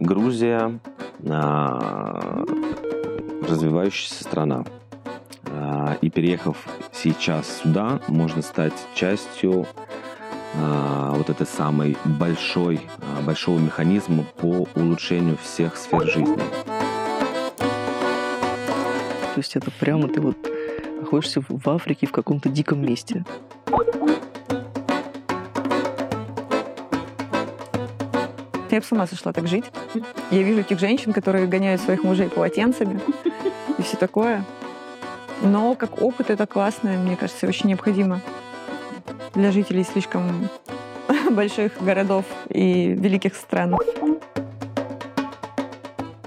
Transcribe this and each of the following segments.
Грузия а, развивающаяся страна. А, и переехав сейчас сюда, можно стать частью а, вот этой самой большой, большого механизма по улучшению всех сфер жизни. То есть это прямо ты вот находишься в Африке в каком-то диком месте. Я бы с ума сошла так жить. Я вижу этих женщин, которые гоняют своих мужей полотенцами и все такое. Но как опыт это классно, мне кажется, очень необходимо для жителей слишком больших городов и великих стран.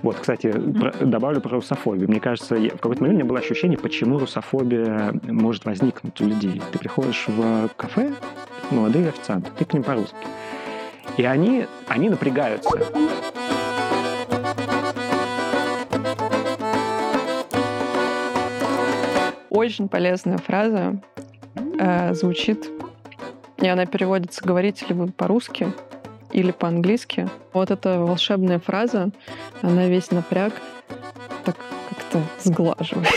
Вот, кстати, про, добавлю про русофобию. Мне кажется, я, в какой-то момент у меня было ощущение, почему русофобия может возникнуть у людей. Ты приходишь в кафе, молодые официанты, ты к ним по-русски. И они, они напрягаются. Очень полезная фраза э, звучит, и она переводится «говорите ли вы по-русски?» или по-английски. Вот эта волшебная фраза, она весь напряг так как-то сглаживает.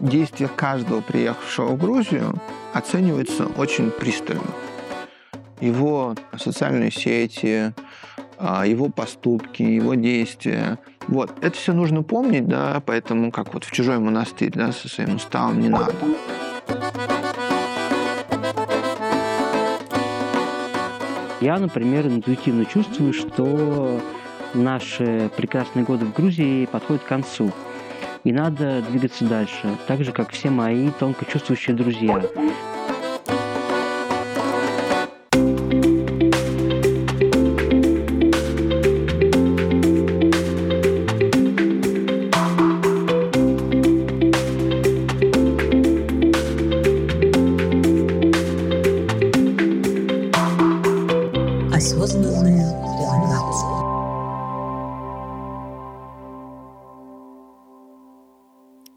Действия каждого приехавшего в Грузию оцениваются очень пристально. Его социальные сети, а, его поступки, его действия. Вот, это все нужно помнить, да, поэтому как вот в чужой монастырь, да, со своим уставом не надо. Я, например, интуитивно чувствую, что наши прекрасные годы в Грузии подходят к концу. И надо двигаться дальше, так же, как все мои тонко чувствующие друзья.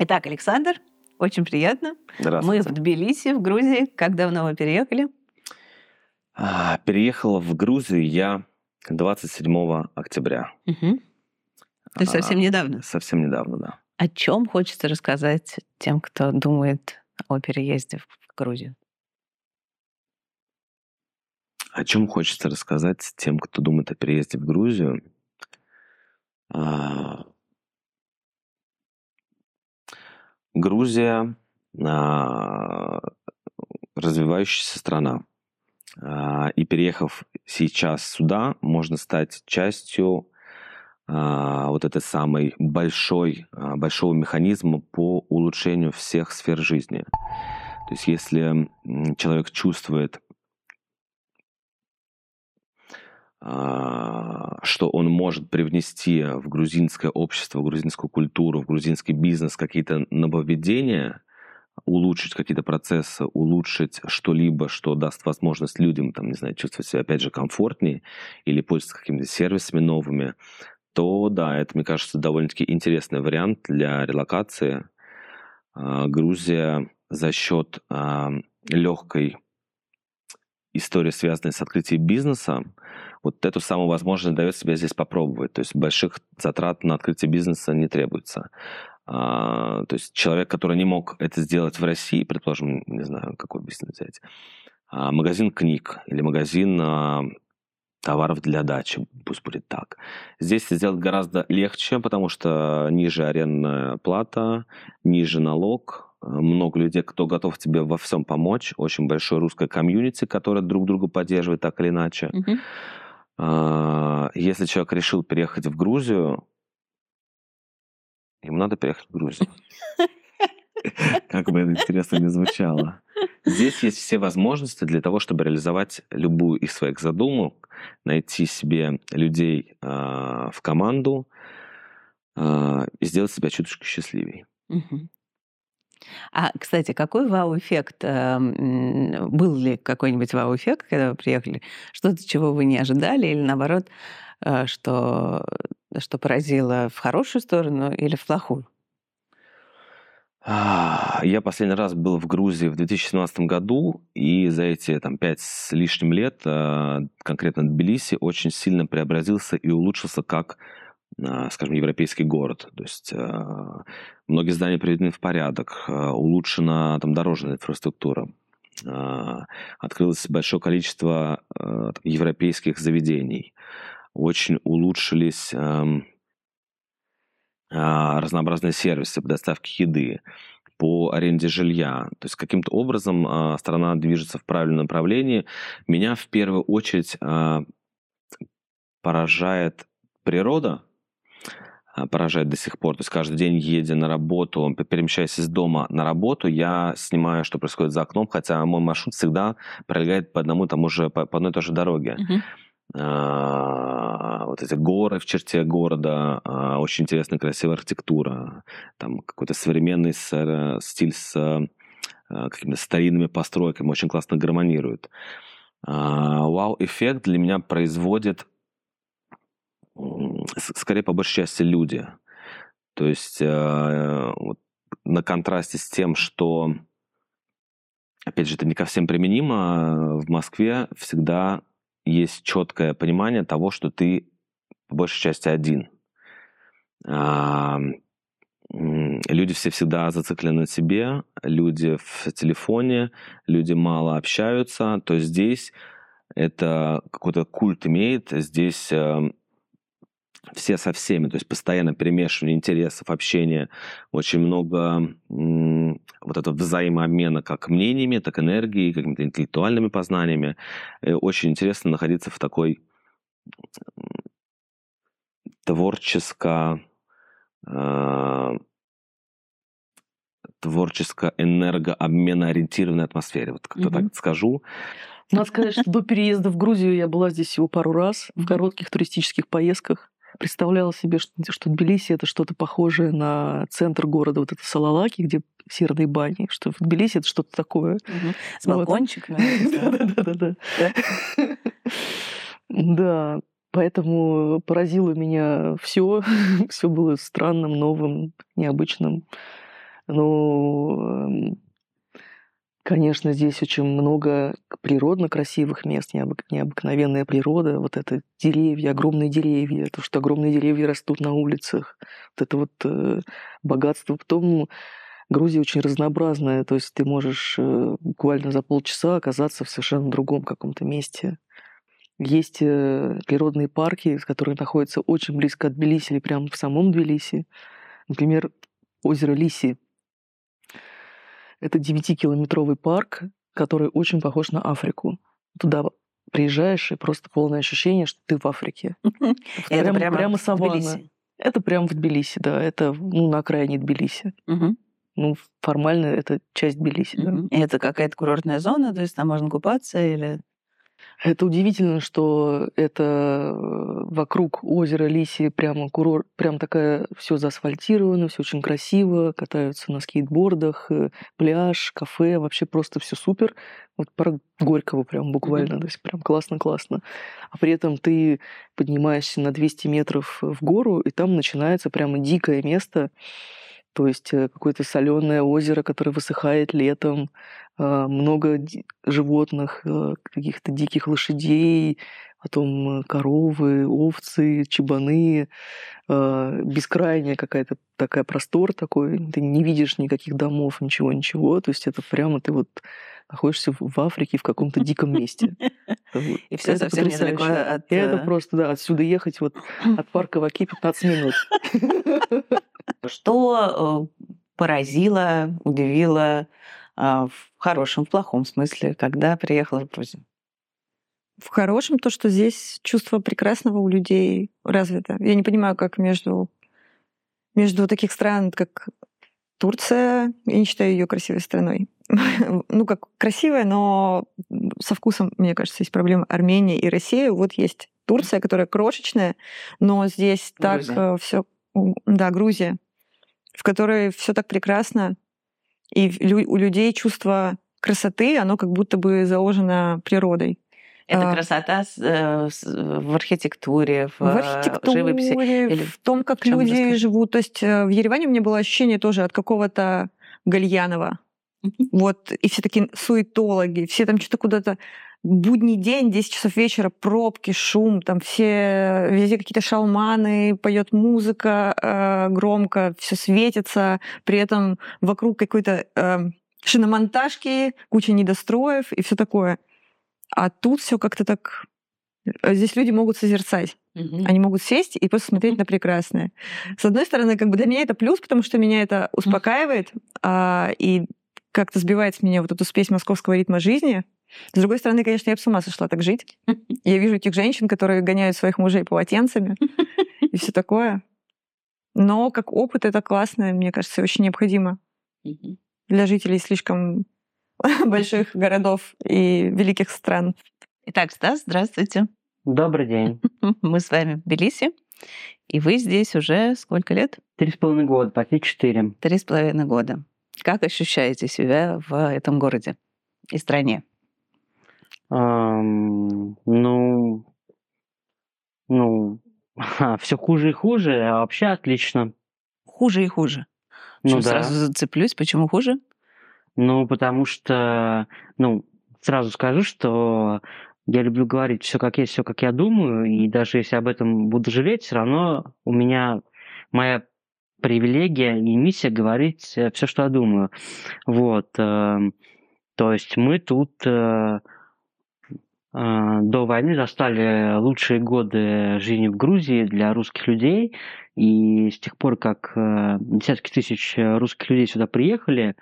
Итак, Александр, очень приятно. Мы Здравствуйте. в Тбилиси, в Грузии. Как давно вы переехали? А, Переехала в Грузию я 27 октября. Мгм. То есть совсем А, недавно. Совсем недавно, да. О чем хочется рассказать тем, кто думает о переезде в Грузию? О чем хочется рассказать тем, кто думает о переезде в Грузию? А, Грузия а, развивающаяся страна. А, И переехав сейчас сюда, можно стать частью а, вот этой самой большой, большого механизма по улучшению всех сфер жизни. То есть если человек чувствует а, что он может привнести в грузинское общество, в грузинскую культуру, в грузинский бизнес какие-то нововведения, улучшить какие-то процессы, улучшить что-либо, что даст возможность людям, там, не знаю, чувствовать себя, опять же, комфортнее или пользоваться какими-то сервисами новыми, то да, это, мне кажется, довольно-таки интересный вариант для релокации. А, Грузия за счет легкой истории, связанной с открытием бизнеса, вот эту самую возможность дает себя здесь попробовать. То есть больших затрат на открытие бизнеса не требуется. А, то есть человек, который не мог это сделать в России, предположим, не знаю, какой бизнес взять, а, магазин книг или магазин а, товаров для дачи, пусть будет так. Здесь сделать гораздо легче, потому что ниже арендная плата, ниже налог, э, много людей, кто готов тебе во всем помочь, очень большое русское комьюнити, которое друг друга поддерживает так или иначе. Мгм. А, Если человек решил переехать в Грузию, ему надо переехать в Грузию. Как бы это интересно не звучало. Здесь есть все возможности для того, чтобы реализовать любую из своих задумок, найти себе людей а, в команду а, и сделать себя чуточку счастливее. А, кстати, какой вау-эффект? э, м, Был ли какой-нибудь вау-эффект, когда вы приехали? Что-то, чего вы не ожидали, или наоборот, э, что, что поразило в хорошую сторону или в плохую? А, Я последний раз был в Грузии в 2017 году, и за эти там, пять с лишним лет а, конкретно Тбилиси очень сильно преобразился и улучшился как, скажем, европейский город. То есть а, многие здания приведены в порядок, а, улучшена там, дорожная инфраструктура, а, открылось большое количество а, европейских заведений, очень улучшились а, разнообразные сервисы по доставке еды, по аренде жилья. То есть каким-то образом а, страна движется в правильном направлении. Меня в первую очередь а, поражает природа, а, поражает до сих пор. То есть каждый день, едя на работу, перемещаясь из дома на работу, я снимаю, что происходит за окном, хотя мой маршрут всегда пролегает по одному тому же, по по одной и той же дороге. А, вот эти горы в черте города, а, очень интересная, красивая архитектура, там какой-то современный э, стиль с а, какими-то старинными постройками, очень классно гармонирует. А, Вау-эффект для меня производит скорее по большей части люди. То есть э, вот на контрасте с тем, что, опять же, это не ко всем применимо, в Москве всегда есть четкое понимание того, что ты по большей части один. А, Люди все всегда зациклены на себе, люди в телефоне, люди мало общаются. То здесь это какой-то культ имеет, здесь э, все со всеми, то есть постоянно перемешивание интересов, общение, очень много м, вот этого взаимообмена как мнениями, так и энергией, какими-то интеллектуальными познаниями. Э, Очень интересно находиться в такой творческо э, творческо-энергообменоориентированной атмосфере, вот как-то Мгм. так скажу. Надо сказать, что до переезда в Грузию я была здесь всего пару раз в коротких туристических поездках. Представляла себе, что, что Тбилиси это что-то похожее на центр города, вот это Салалаки, где серные бани, что в Тбилиси это что-то такое. Мгм. С балкончиками. Да-да-да. Да, поэтому поразило меня все. Все было странным, новым, необычным. Но, эм, конечно, здесь очень много природно красивых мест, необык- необыкновенная природа, вот это деревья, огромные деревья, то, что огромные деревья растут на улицах, вот это вот э, богатство. Потом Грузия очень разнообразная, то есть ты можешь э, буквально за полчаса оказаться в совершенно другом каком-то месте. Есть э, природные парки, которые находятся очень близко от Тбилиси или прямо в самом Тбилиси. Например, озеро Лиси. Это 9-километровый парк, который очень похож на Африку. Туда приезжаешь, и просто полное ощущение, что ты в Африке. Это Прямо- прямо саванна. Это прямо в Тбилиси, да. Это ну, на окраине Тбилиси. Ну, формально это часть Тбилиси, да. Мгм. И Это какая-то курортная зона, то есть там можно купаться или... Это удивительно, что это э, вокруг озера Лиси прямо курорт, прям такая все заасфальтировано, все очень красиво, катаются на скейтбордах, э, пляж, кафе, вообще просто все супер. Вот про Горького прям буквально, то есть прям классно-классно. А при этом ты поднимаешься на 200 метров в гору, и там начинается прямо дикое место, то есть э, какое-то соленое озеро, которое высыхает летом, а, много животных, э, каких-то диких лошадей, потом э, коровы, овцы, чебаны, а, бескрайняя какая-то такая простор такой, ты не видишь никаких домов, ничего-ничего, то есть это прямо ты вот находишься в Африке в каком-то диком месте. И Это совсем недалеко от, это просто, да, отсюда ехать вот от парка Ваки 15 минут. Что э, поразило, удивило а, в хорошем, в плохом смысле, когда приехала в Грузию? В хорошем то, что здесь чувство прекрасного у людей развито. Я не понимаю, как между, между таких стран, как Турция, я не считаю ее красивой страной. ну, как красивая, но со вкусом, мне кажется, есть проблема Армения и Россия. Вот есть Турция, которая крошечная, но здесь Грузия. так все... Да, Грузия, в которой все так прекрасно, и у людей чувство красоты, оно как будто бы заложено природой. Это А. красота с- э, с- в архитектуре, в, В э, архитектуре, живописи. или в том, как в люди расскажи. живут. То есть э, в Ереване у меня было ощущение тоже от какого-то Гальянова. Вот, и все такие суетологи, все там что-то куда-то будний день, 10 часов вечера, пробки, шум, там все, везде какие-то шалманы, поет музыка э, громко, все светится, при этом вокруг какой-то э, шиномонтажки, куча недостроев и все такое. А тут все как-то так... э, Здесь люди могут созерцать. Мгм. Они могут сесть и просто смотреть на прекрасное. С одной стороны, как бы для меня это плюс, потому что меня это успокаивает а, и как-то сбивает с меня вот эту спесь московского ритма жизни. С другой стороны, конечно, я бы с ума сошла так жить. Я вижу этих женщин, которые гоняют своих мужей полотенцами и все такое. Но как опыт это классно, мне кажется, очень необходимо для жителей слишком больших городов и великих стран. Итак, Стас, здравствуйте. Добрый день. Мы с вами в Тбилиси, и вы здесь уже сколько лет? Три с половиной года, почти четыре. Три с половиной года. Как ощущаете себя в этом городе и стране? Ну, ну, все хуже и хуже, а вообще отлично. Хуже и хуже. Ну да. сразу зацеплюсь, почему хуже? Ну, потому что, ну, сразу скажу, что я люблю говорить все как есть, все как я думаю, и даже если об этом буду жалеть, все равно у меня моя привилегия и миссия говорить все, что я думаю. Вот. эм, То есть мы тут э, э, до войны застали лучшие годы жизни в Грузии для русских людей, и с тех пор, как э, десятки тысяч русских людей сюда приехали,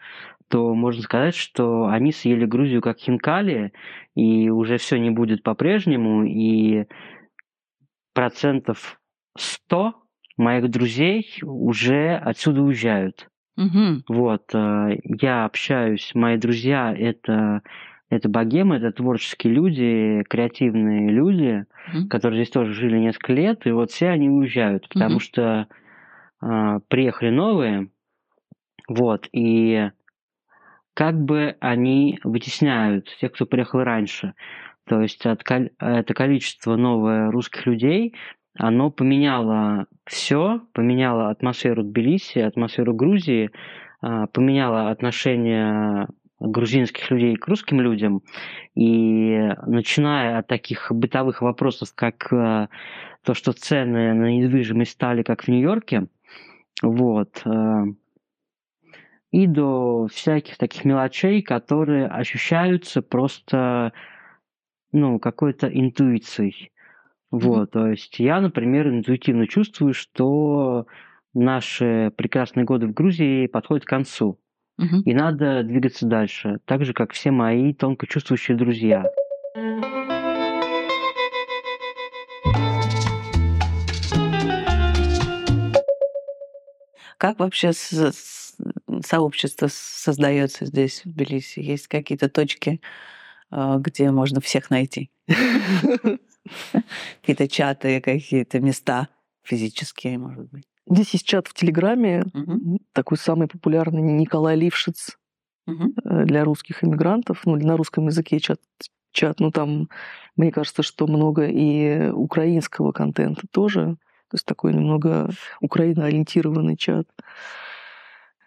то можно сказать, что они съели Грузию как хинкали, и уже все не будет по-прежнему, и процентов 100 моих друзей уже отсюда уезжают. Мгм. Вот, э, я общаюсь, мои друзья это это богемы, это творческие люди, креативные люди, Мгм. которые здесь тоже жили несколько лет, и вот все они уезжают, потому Мгм. что а, приехали новые, вот, и как бы они вытесняют тех, кто приехал раньше. То есть это количество новое русских людей, оно поменяло все, поменяло атмосферу Тбилиси, атмосферу Грузии, а, поменяло отношение грузинских людей к русским людям. И начиная от таких бытовых вопросов, как э, то, что цены на недвижимость стали как в Нью-Йорке, вот, э, и до всяких таких мелочей, которые ощущаются просто, ну, какой-то интуицией. Вот, то есть я, например, интуитивно чувствую, что наши прекрасные годы в Грузии подходят к концу, Мгм. и надо двигаться дальше, так же, как все мои тонко чувствующие друзья. Как вообще сообщество создается здесь, в Тбилиси? Есть какие-то точки, а, где можно всех найти? Какие-то чаты, какие-то места физические, может быть? Здесь есть чат в Телеграме, Мгм. такой самый популярный Николай Лившиц э, для русских иммигрантов, ну, на русском языке чат, чат, ну, там, мне кажется, что много и украинского контента тоже, то есть такой немного украиноориентированный чат.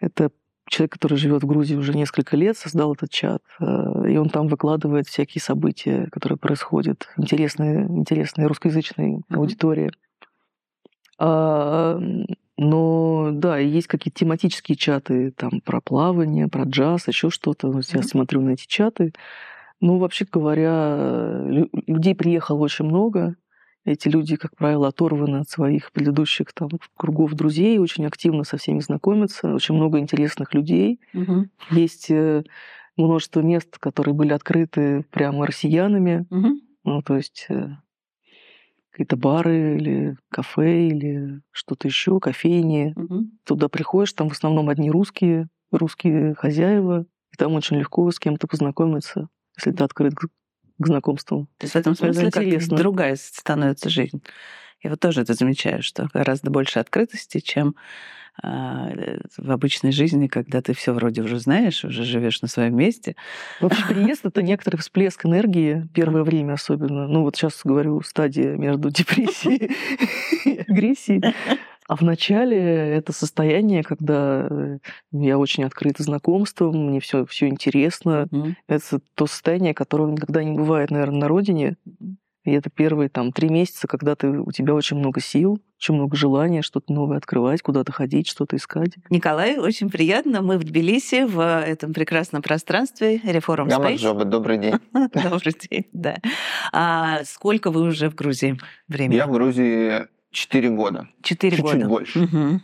Это человек, который живет в Грузии уже несколько лет, создал этот чат, э, и он там выкладывает всякие события, которые происходят, интересные, интересные русскоязычной Мгм. аудитории. А, но да, есть какие-то тематические чаты там про плавание, про джаз, еще что-то. Я смотрю на эти чаты. Ну, вообще говоря, лю- людей приехало очень много. Эти люди, как правило, оторваны от своих предыдущих там кругов друзей, очень активно со всеми знакомятся, очень много интересных людей. Мгм. Есть э, множество мест, которые были открыты прямо россиянами. Мгм. Ну, то есть э, какие-то бары или кафе или что-то еще, кофейни. Мгм. Туда приходишь, там в основном одни русские, русские хозяева, и там очень легко с кем-то познакомиться, если ты открыт к, знакомству. То есть в этом Это смысле интересно. другая становится жизнь. Я вот тоже это замечаю, что гораздо больше открытости, чем а, э, в обычной жизни, когда ты все вроде уже знаешь, уже живешь на своем месте. Вообще переезд — это некоторый всплеск энергии, первое время особенно. Ну вот сейчас говорю, стадия между депрессией и агрессией. А в начале это состояние, когда э, я очень открыта знакомством, мне все, все интересно. Мгм. Это то состояние, которого никогда не бывает, наверное, на родине. И это первые там три месяца, когда ты, у тебя очень много сил, очень много желания что-то новое открывать, куда-то ходить, что-то искать. Николай, очень приятно. Мы в Тбилиси, в этом прекрасном пространстве Reform Space. Гамаджоба, добрый день. Добрый день, да. А сколько вы уже в Грузии времени? Я в Грузии 4 года. Четыре чуть-чуть года. больше.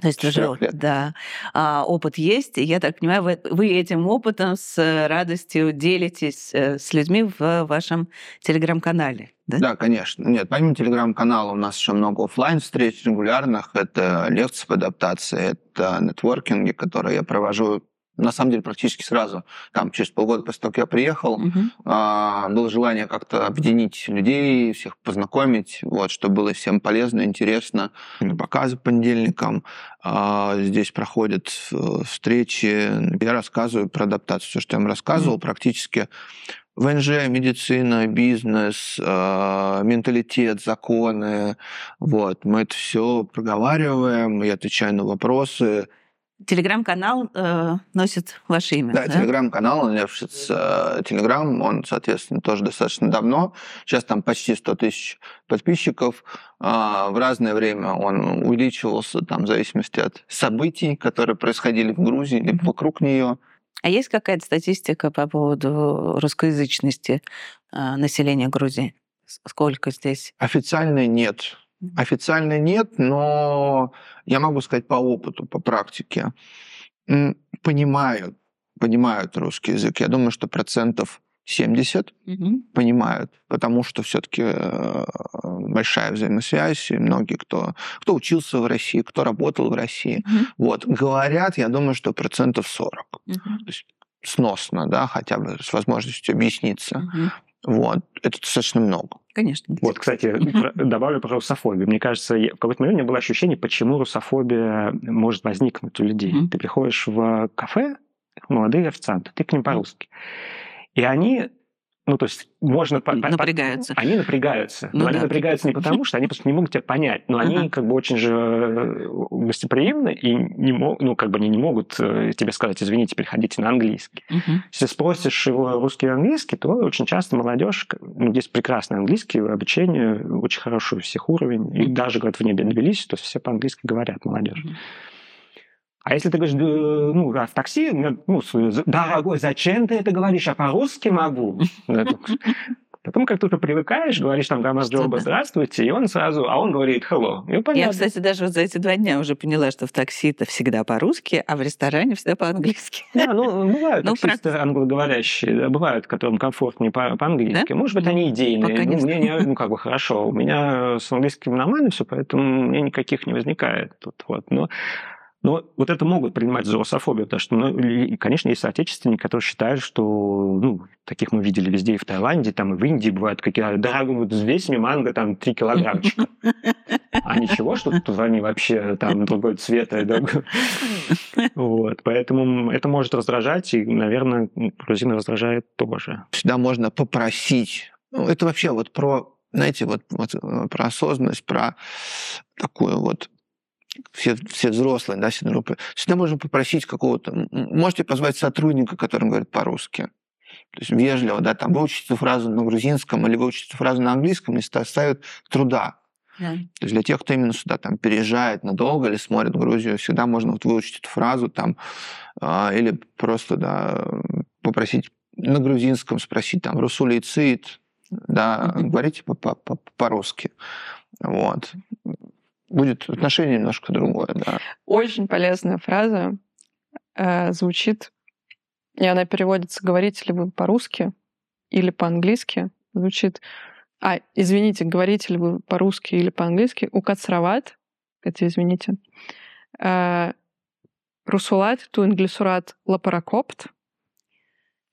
То есть уже, лет. да, а, опыт есть. Я так понимаю, вы, вы этим опытом с радостью делитесь э, с людьми в вашем телеграм-канале, да? Да, конечно. Нет, помимо телеграм-канала у нас еще много оффлайн встреч регулярных. Это лекции по адаптации, это нетворкинги, которые я провожу на самом деле практически сразу. Там через полгода после того, как я приехал, а, было желание как-то объединить людей, всех познакомить, вот, чтобы было всем полезно, интересно. Показы по понедельникам а, здесь проходят э, встречи. Я рассказываю про адаптацию. Все, что я вам рассказывал, практически ВНЖ, медицина, бизнес, а, менталитет, законы. Вот. Мы это все проговариваем, я отвечаю на вопросы. Телеграм-канал э, носит ваше имя, Да, да? телеграм-канал, Левшиц Телеграм, он, соответственно, тоже достаточно давно. Сейчас там почти 100 тысяч подписчиков. А, В разное время он увеличивался, там, в зависимости от событий, которые происходили в Грузии, либо вокруг нее. А есть какая-то статистика по поводу русскоязычности э, населения Грузии? Сколько здесь? Официально нет. Официально нет, но я могу сказать по опыту, по практике. Понимают, понимают русский язык. Я думаю, что процентов 70 Мгм. понимают, потому что все-таки большая взаимосвязь, и многие, кто, кто учился в России, кто работал в России, Мгм. вот, говорят, я думаю, что процентов 40. Мгм. То есть сносно, да, хотя бы с возможностью объясниться. Мгм. Вот, это достаточно много. Конечно. Вот, кстати, добавлю про русофобию. Мне кажется, я- в какой-то момент у меня было ощущение, почему русофобия может возникнуть у людей. Ты приходишь в кафе, молодые официанты, ты к ним по-русски. И они, ну, то есть можно... по- по- по- Напрягаются. Они напрягаются. Ну но они да. напрягаются не потому, что они просто не могут тебя понять, но они Ага. как бы очень же э, гостеприимны и не могут, ну, как бы они не могут э, тебе сказать, извините, переходите на английский. Мгм. Если спросишь его русский и английский, то очень часто молодежь, ну, есть прекрасный английский, обучение очень хороший у всех уровень. И даже, говорят, в небе Тбилиси, то все по-английски говорят, молодежь. Мгм. А если ты говоришь, «Да, ну, в такси, ну, дорогой, зачем ты это говоришь? Я по-русски могу. Потом как только привыкаешь, говоришь там «Дамас Джоба, здравствуйте», и он сразу, а он говорит «hello». И Я, кстати, даже вот за эти два дня уже поняла, что в такси это всегда по-русски, а в ресторане всегда по-английски. Да, ну, бывают Ну, таксисты англоговорящие, да, бывают, которым комфортнее по- по-английски. Может быть, они идейные. Пока не Ну, мне не- ну, как бы хорошо. У меня с английским нормально все, поэтому у меня никаких не возникает тут. Вот. Но, но вот это могут принимать за русофобию, потому что, ну, и, конечно, есть соотечественники, которые считают, что, ну, таких мы видели везде, и в Таиланде, там, и в Индии бывают какие-то, дорогой, вот мне манго, там, 3 килограммчика. А ничего, что тут они вообще там другой цвета. Вот, поэтому это может раздражать, и, наверное, грузина раздражает тоже. Всегда можно попросить. Ну, это вообще вот про, знаете, вот, вот, э, про осознанность, про такую вот все, все взрослые, да, группы. Всегда можно попросить какого-то... Можете позвать сотрудника, который говорит по-русски. То есть вежливо, да, там выучить эту фразу на грузинском или выучить эту фразу на английском не составит труда. Да. То есть для тех, кто именно сюда там переезжает надолго или смотрит Грузию, всегда можно вот выучить эту фразу там а, или просто да, попросить на грузинском спросить там Русули Цит, да, Мгм. говорите по- по- по- по-русски. Вот. Будет отношение немножко другое, да. Очень полезная фраза э, звучит, и она переводится «говорите ли вы по-русски или по-английски?» Звучит «А, извините, говорите ли вы по-русски или по-английски?» «Укацрават» это извините. Э, «Русулат ту инглисурат лапаракопт»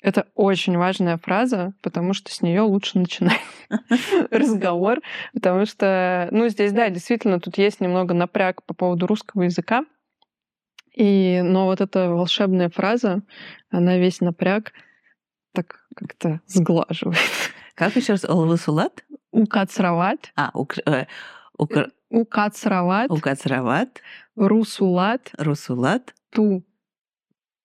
Это очень важная фраза, потому что с нее лучше начинать разговор, потому что, ну, здесь, да, действительно, тут есть немного напряг по поводу русского языка, и, но вот эта волшебная фраза, она весь напряг так как-то сглаживает. Как еще раз? Олвасулат? Укацрават. А, ук- э, Укра... Укацрават, Укацрават, Русулат, Русулат, Ту.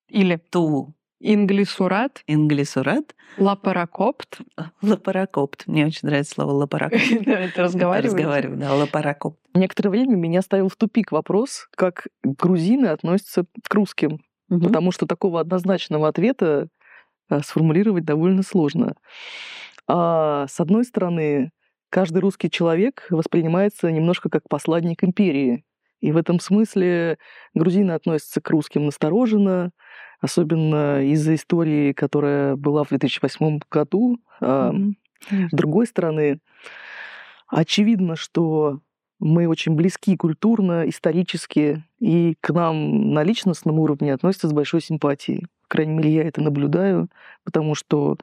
Или Ту, Инглисурат, Инглисурат, Лапаракопт. Лапаракопт. Мне очень нравится слово лапаракопт. Да, это разговариваете? Разговариваю, да, лапаракопт. Некоторое время меня ставил в тупик вопрос, как грузины относятся к русским. Потому что такого однозначного ответа а, сформулировать довольно сложно. А, с одной стороны, каждый русский человек воспринимается немножко как посланник империи. И в этом смысле грузины относятся к русским настороженно, особенно из-за истории, которая была в 2008 году. Мгм. с другой стороны, очевидно, что мы очень близки культурно, исторически, и к нам на личностном уровне относятся с большой симпатией. По крайней мере, я это наблюдаю, потому что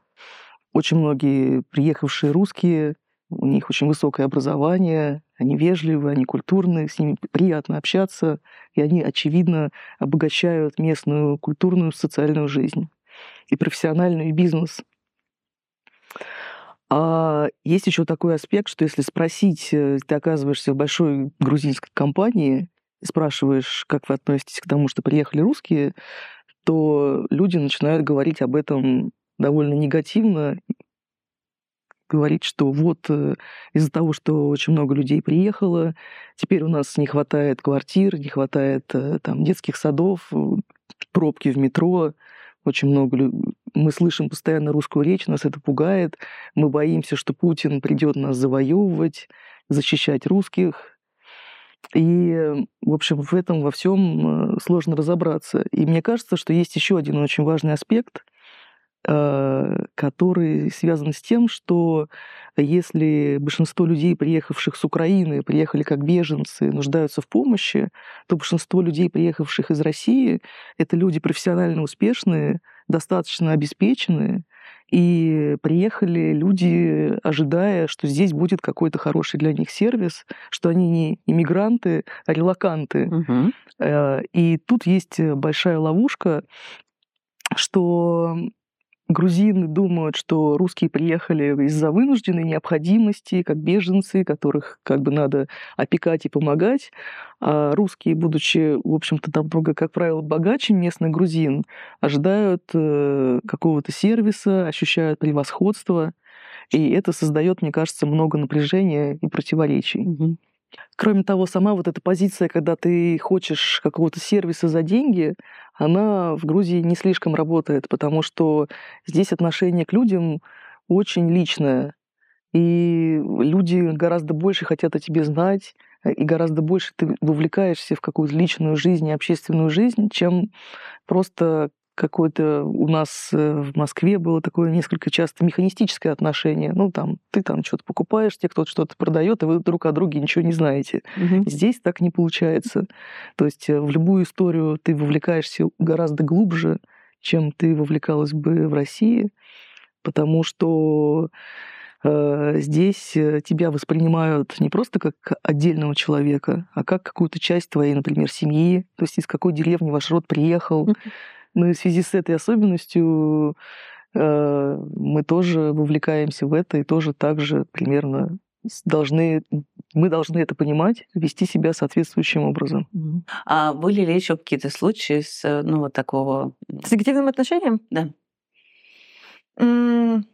очень многие приехавшие русские, у них очень высокое образование, они вежливы, они культурные, с ними приятно общаться, и они, очевидно, обогащают местную культурную социальную жизнь и профессиональную, бизнес. А есть еще такой аспект, что если спросить, э, ты оказываешься в большой грузинской компании, спрашиваешь, как вы относитесь к тому, что приехали русские, то люди начинают говорить об этом довольно негативно, говорить, что вот э, из-за того, что очень много людей приехало, теперь у нас не хватает квартир, не хватает э, там детских садов, э, пробки в метро, очень много мы слышим постоянно русскую речь, нас это пугает, мы боимся, что Путин придет нас завоевывать, защищать русских. И, в общем, в этом во всем сложно разобраться. И мне кажется, что есть еще один очень важный аспект, который связан с тем, что если большинство людей, приехавших с Украины, приехали как беженцы, нуждаются в помощи, то большинство людей, приехавших из России, это люди профессионально успешные, достаточно обеспеченные, и приехали люди, ожидая, что здесь будет какой-то хороший для них сервис, что они не иммигранты, а релаканты. Э, И тут есть большая ловушка, что грузины думают, что русские приехали из-за вынужденной необходимости, как беженцы, которых как бы надо опекать и помогать. А русские, будучи, в общем-то, намного, как правило, богаче местных грузин, ожидают э, какого-то сервиса, ощущают превосходство. И это создает, мне кажется, много напряжения и противоречий. Мгм. Кроме того, сама вот эта позиция, когда ты хочешь какого-то сервиса за деньги, она в Грузии не слишком работает, потому что здесь отношение к людям очень личное. И люди гораздо больше хотят о тебе знать, э, и гораздо больше ты вовлекаешься в какую-то личную жизнь и общественную жизнь, чем просто какое-то у нас э, в Москве было такое несколько часто механистическое отношение. Ну, там, ты там что-то покупаешь, тебе кто-то что-то продает, и вы друг о друге ничего не знаете. Мгм. Здесь так не получается. То есть э, в любую историю ты вовлекаешься гораздо глубже, чем ты вовлекалась бы в России, потому что э, здесь тебя воспринимают не просто как отдельного человека, а как какую-то часть твоей, например, семьи, то есть из какой деревни ваш род приехал. Но и в связи с этой особенностью э, мы тоже вовлекаемся в это и тоже так же примерно должны, мы должны это понимать, вести себя соответствующим образом. А были ли еще какие-то случаи с, э, ну, вот такого... С негативным отношением? Да. М,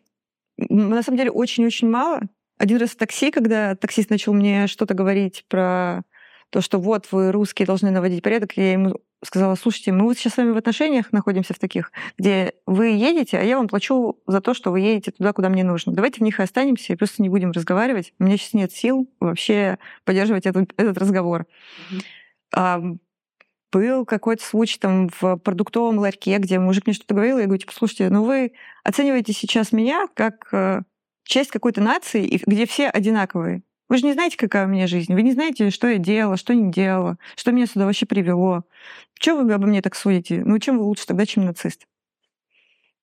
На самом деле очень-очень мало. Один раз в такси, когда таксист начал мне что-то говорить про то, что вот вы русские должны наводить порядок, я ему сказала, слушайте, мы вот сейчас с вами в отношениях находимся в таких, где вы едете, а я вам плачу за то, что вы едете туда, куда мне нужно. Давайте в них и останемся и просто не будем разговаривать. У меня сейчас нет сил вообще поддерживать этот, этот разговор. А, был какой-то случай там в продуктовом ларьке, где мужик мне что-то говорил, я говорю, типа, слушайте, ну вы оцениваете сейчас меня как э, часть какой-то нации, и где все одинаковые. Вы же не знаете, какая у меня жизнь. Вы не знаете, что я делала, что не делала, что меня сюда вообще привело. Чего вы обо мне так судите? Ну, чем вы лучше тогда, чем нацист?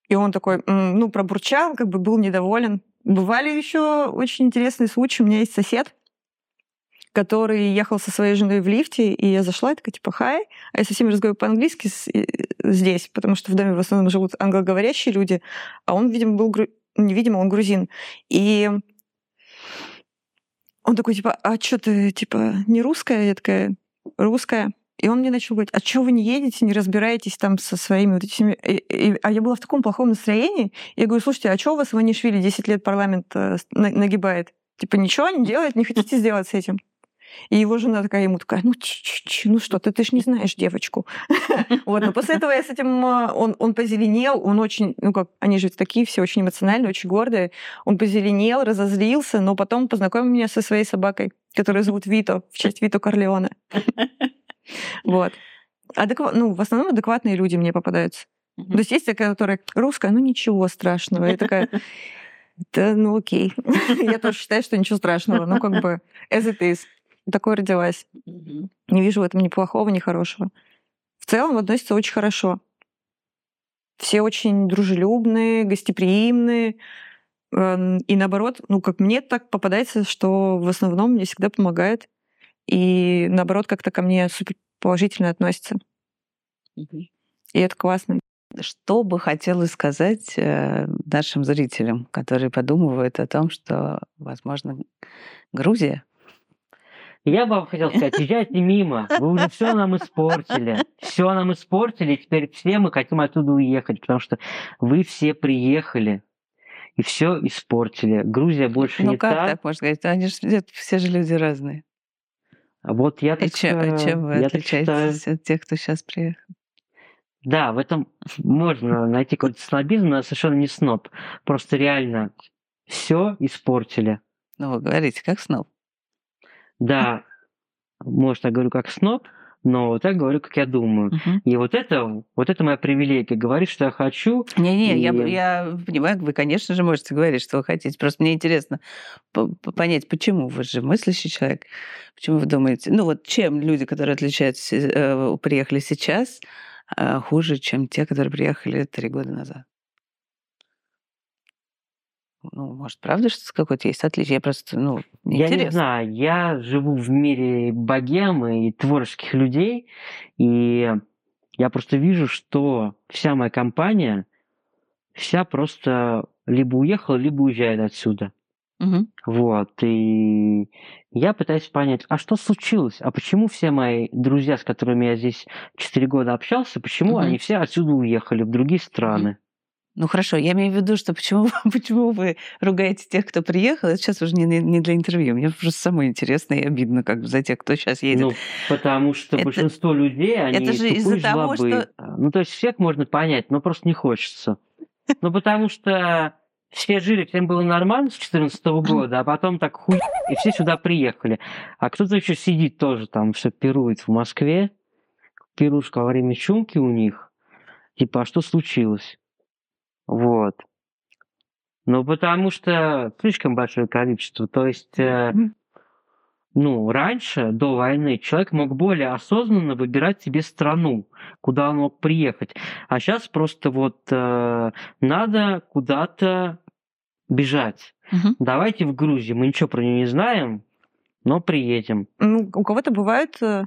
И он такой, ну, пробурчал, как бы был недоволен. Бывали еще очень интересные случаи. У меня есть сосед, который ехал со своей женой в лифте, и я зашла, и такая, типа, хай, а я со всеми разговариваю по-английски э, здесь, потому что в доме в основном живут англоговорящие люди, а он, видимо, был, гру- невидимо, он грузин. И Он такой, типа, а что ты, типа, не русская? Я такая, русская. И он мне начал говорить, а что вы не едете, не разбираетесь там со своими вот этими... И, и, а я была в таком плохом настроении. Я говорю, слушайте, а что у вас Иванишвили 10 лет парламент э, нагибает? Типа ничего не делает, не хотите сделать с этим? И его жена такая ему такая, ну, ч -ч -ч, ну что, ты, ты ж не знаешь девочку. Вот, но после этого я с этим, э, он, он позеленел, он очень, ну как, они же такие все очень эмоциональные, очень гордые. Он позеленел, разозлился, но потом познакомил меня со своей собакой, которую зовут Вито, в честь Вито Корлеона. Вот. Адекват, ну, в основном адекватные люди мне попадаются. Mm-hmm. То есть есть такая, которая русская, ну ничего страшного. Я такая, да, ну окей. Я тоже считаю, что ничего страшного. Ну, как бы, as it is. Такой родилась. Не вижу в этом ни плохого, ни хорошего. В целом относятся очень хорошо. Все очень дружелюбные, гостеприимные. И наоборот, ну, как мне так попадается, что в основном мне всегда помогает и наоборот как-то ко мне супер положительно относится. И это классно. Что бы хотелось сказать э, нашим зрителям, которые подумывают о том, что, возможно, Грузия я бы вам хотел сказать, езжайте мимо, вы уже все нам испортили. Все нам испортили, и теперь все мы хотим оттуда уехать, потому что вы все приехали и все испортили. Грузия больше ну, не как та. так можно сказать? Они же все же люди разные. А Вот я так, И чем, э, чем вы я так считаю. отличаетесь от тех, кто сейчас приехал? Да, в этом можно найти какой-то снобизм, но совершенно не сноб. Просто реально все испортили. Ну, вы говорите, как сноб. Да, может, я говорю как сноб, но вот так говорю, как я думаю. Мгм. И вот это, вот это моя привилегия. Говорить, что я хочу. Не-не, я, И- я понимаю, вы, конечно же, можете говорить, что вы хотите. Просто мне интересно по- по- понять, почему вы же мыслящий человек, почему вы думаете, ну вот чем люди, которые отличаются, э, приехали сейчас, э, хуже, чем те, которые приехали три года назад? Ну, может, правда, что какое-то есть отличие? Я просто, ну, мне Я не интересно. знаю, я живу в мире богемы и творческих людей, и я просто вижу, что вся моя компания, вся просто либо уехала, либо уезжает отсюда. Мгм. Вот, и я пытаюсь понять, а что случилось? А почему все мои друзья, с которыми я здесь 4 года общался, почему Мгм. они все отсюда уехали в другие страны? Ну хорошо, я имею в виду, что почему, почему вы ругаете тех, кто приехал, это сейчас уже не, не- для интервью. Мне просто самое интересное и обидно как бы за тех, кто сейчас едет. Ну, потому что Это- большинство людей, они это же из-за того, жлобы. что- Ну, то есть всех можно понять, но просто не хочется. Ну, потому что все жили, всем было нормально с 14 года, а потом так хуй, и все сюда приехали. А кто-то еще сидит тоже там, все пирует в Москве, пирушка во время чумки у них. Типа, а что случилось? Вот. Ну, потому что слишком большое количество. То есть, э, ну, раньше, до войны, человек мог более осознанно выбирать себе страну, куда он мог приехать. А сейчас просто вот э, надо куда-то бежать. Мгм. Давайте в Грузию. Мы ничего про нее не знаем, но приедем. Ну, у кого-то бывают э,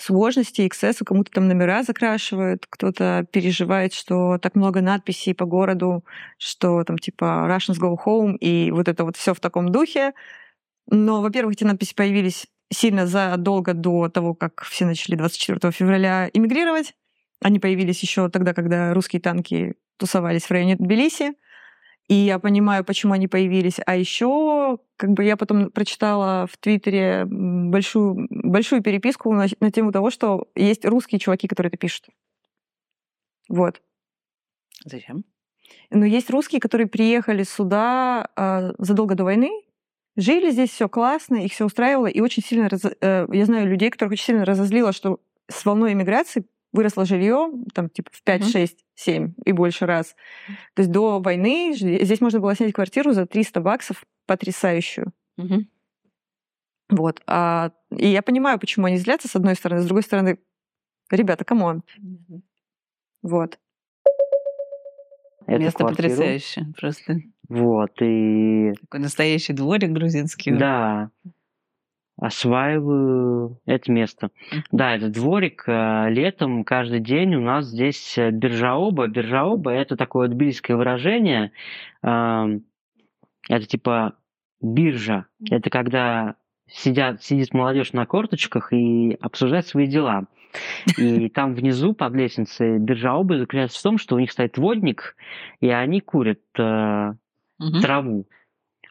сложности, эксцессы, кому-то там номера закрашивают, кто-то переживает, что так много надписей по городу, что там типа Russians go home, и вот это вот все в таком духе. Но, во-первых, эти надписи появились сильно задолго до того, как все начали 24 февраля эмигрировать. Они появились еще тогда, когда русские танки тусовались в районе Тбилиси. И я понимаю, почему они появились. А еще, как бы я потом прочитала в Твиттере большую, большую переписку на, на тему того, что есть русские чуваки, которые это пишут. Вот. Зачем? Но есть русские, которые приехали сюда а, задолго до войны, жили здесь, все классно, их все устраивало, и очень сильно, раз- э, я знаю людей, которых очень сильно разозлило, что с волной иммиграции выросло жилье, там, типа, в 5, Мгм. 6, 7 и больше раз. То есть до войны здесь можно было снять квартиру за 300 баксов потрясающую. Мгм. Вот. А, и я понимаю, почему они злятся, с одной стороны. С другой стороны, ребята, come on. Вот. Эту Место квартиру. потрясающее. Просто Вот, и такой настоящий дворик грузинский. Да. Осваиваю это место. Да, это дворик. э, Летом каждый день у нас здесь э, биржаоба. Биржаоба – это такое тбилисское выражение. Эм, Это типа биржа – это когда сидят, сидит молодежь на корточках и обсуждает свои дела. И там внизу под лестницей биржа обуви заключается в том, что у них стоит водник, и они курят э, Мгм. траву,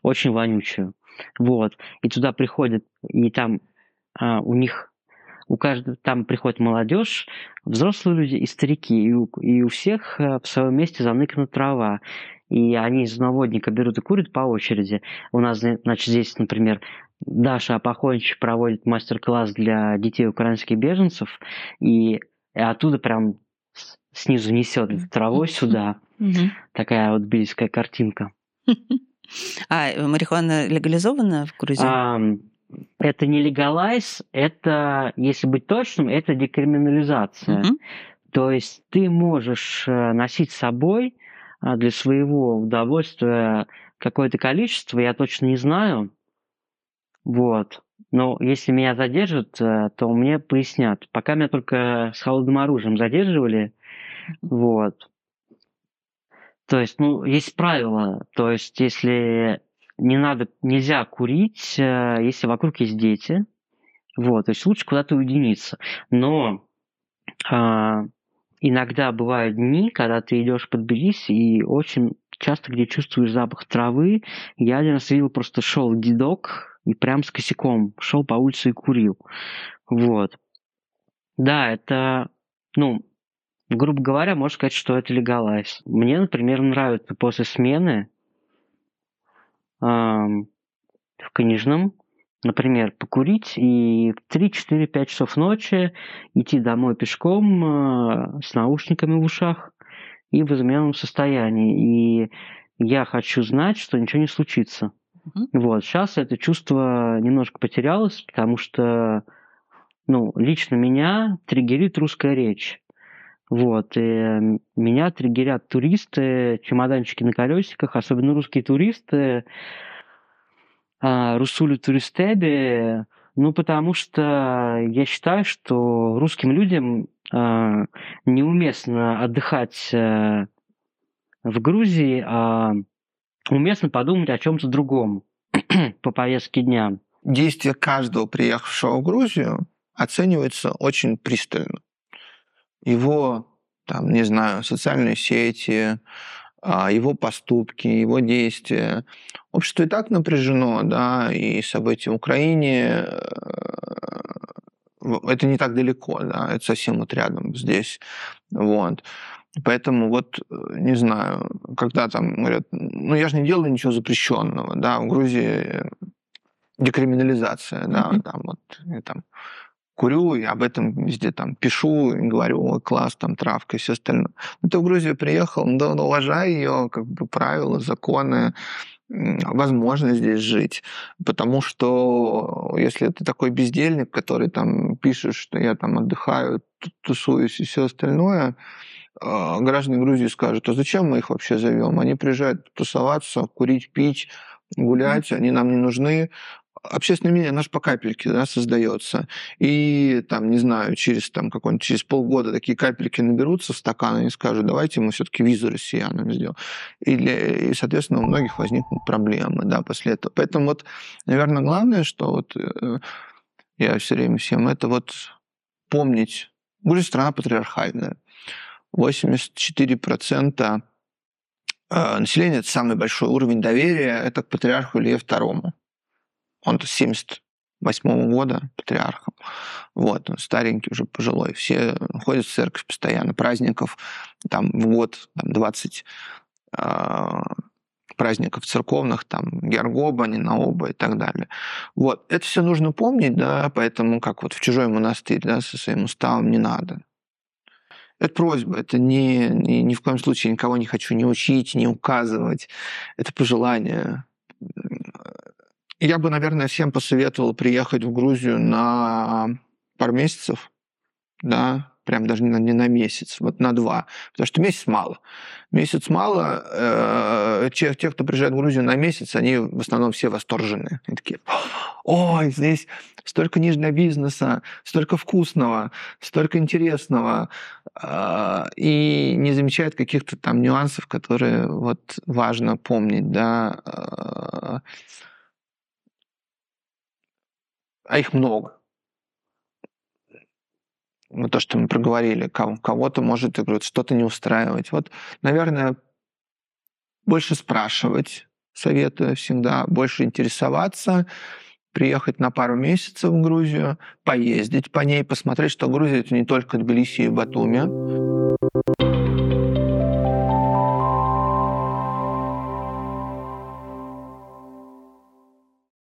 очень вонючую. Вот. И туда приходят, и там а, у них, у каждого, там приходит молодежь, взрослые люди и старики, и у, и у всех э, в своем месте заныкана трава. И они из наводника берут и курят по очереди. У нас, значит, здесь, например, Даша Апохончик проводит мастер-класс для детей украинских беженцев, и, и оттуда прям снизу несет травой сюда. Такая вот бельская картинка. А э, марихуана легализована в Грузии? Ам, это не легалайз, это, если быть точным, это декриминализация. Мгм. То есть ты можешь э, носить с собой а, для своего удовольствия какое-то количество, я точно не знаю. Вот. Но если меня задержат, э, то мне пояснят. Пока меня только с холодным оружием задерживали. Вот. То есть, ну, есть правила. То есть, если не надо, нельзя курить, э, если вокруг есть дети. Вот, то есть лучше куда-то уединиться. Но а, иногда бывают дни, когда ты идешь под Тбилиси и очень часто, где чувствуешь запах травы, я один раз видел, просто шел дедок и прям с косяком шел по улице и курил. Вот. Да, это, ну, грубо говоря, можно сказать, что это легалайз. Мне, например, нравится после смены ам, в книжном, например, покурить и в 3-4-5 часов ночи идти домой пешком э, с наушниками в ушах и в измененном состоянии. И я хочу знать, что ничего не случится. Мгм. Вот, сейчас это чувство немножко потерялось, потому что, ну, лично меня триггерит русская речь. Вот, и м, меня триггерят туристы, чемоданчики на колесиках, особенно русские туристы, а, Русулю Туристеби, ну, потому что я считаю, что русским людям а, неуместно отдыхать э, в Грузии, а уместно подумать о чем-то другом по повестке дня. Действия каждого приехавшего в Грузию оцениваются очень пристально. Его, там, не знаю, социальные сети, а, его поступки, его действия. Общество и так напряжено, да, и события в Украине, э, это не так далеко, да, это совсем вот рядом здесь, вот. Поэтому вот, э, не знаю, когда там говорят, ну я же не делаю ничего запрещенного, да, в Грузии декриминализация, да, Мгм. там вот я там курю, и об этом везде там пишу, и говорю, ой, класс, там травка и все остальное. Ну, ты в Грузию приехал, ну, да, ну, уважай ее, как бы правила, законы, м, возможно здесь жить. Потому что если ты такой бездельник, который там пишет, что я там отдыхаю, ту- тусуюсь и все остальное, а, граждане Грузии скажут, а зачем мы их вообще зовем? Они приезжают тусоваться, курить, пить, гулять, они нам не нужны. Общественное мнение, же по капельке да, создается. И там, не знаю, через, там, какой-нибудь, через полгода такие капельки наберутся в стакан, и они скажут, давайте мы все-таки визу россиянам сделаем. И, для- и, соответственно, у многих возникнут проблемы да, после этого. Поэтому вот, наверное, главное, что вот э, я все время всем, это вот помнить. Грузия страна патриархальная. 84% э, населения – это самый большой уровень доверия, это к патриарху Илье II. Он-то с 78 года патриархом. Вот, он старенький уже, пожилой. Все ходят в церковь постоянно. Праздников там в год там, 20 а, праздников церковных, там, Гергоба, Нинаоба и так далее. Вот, это все нужно помнить, да, поэтому как вот в чужой монастырь, да, со своим уставом не надо. Это просьба, это не, не, ни в коем случае никого не хочу не учить, не указывать. Это пожелание. Я бы, наверное, всем посоветовал приехать в Грузию на пару месяцев, да, прям даже не на, не на месяц, вот на два, потому что месяц мало. Месяц мало, э, те, те, кто приезжает в Грузию на месяц, они в основном все восторженные. Они такие, ой, здесь столько нижнего бизнеса, столько вкусного, столько интересного, э, и не замечают каких-то там нюансов, которые вот важно помнить, да, э, а их много. Вот то, что мы проговорили, кого- кого-то может что-то не устраивать. Вот, наверное, больше спрашивать, советую всегда, больше интересоваться, приехать на пару месяцев в Грузию, поездить по ней, посмотреть, что Грузия это не только Тбилиси и Батуми,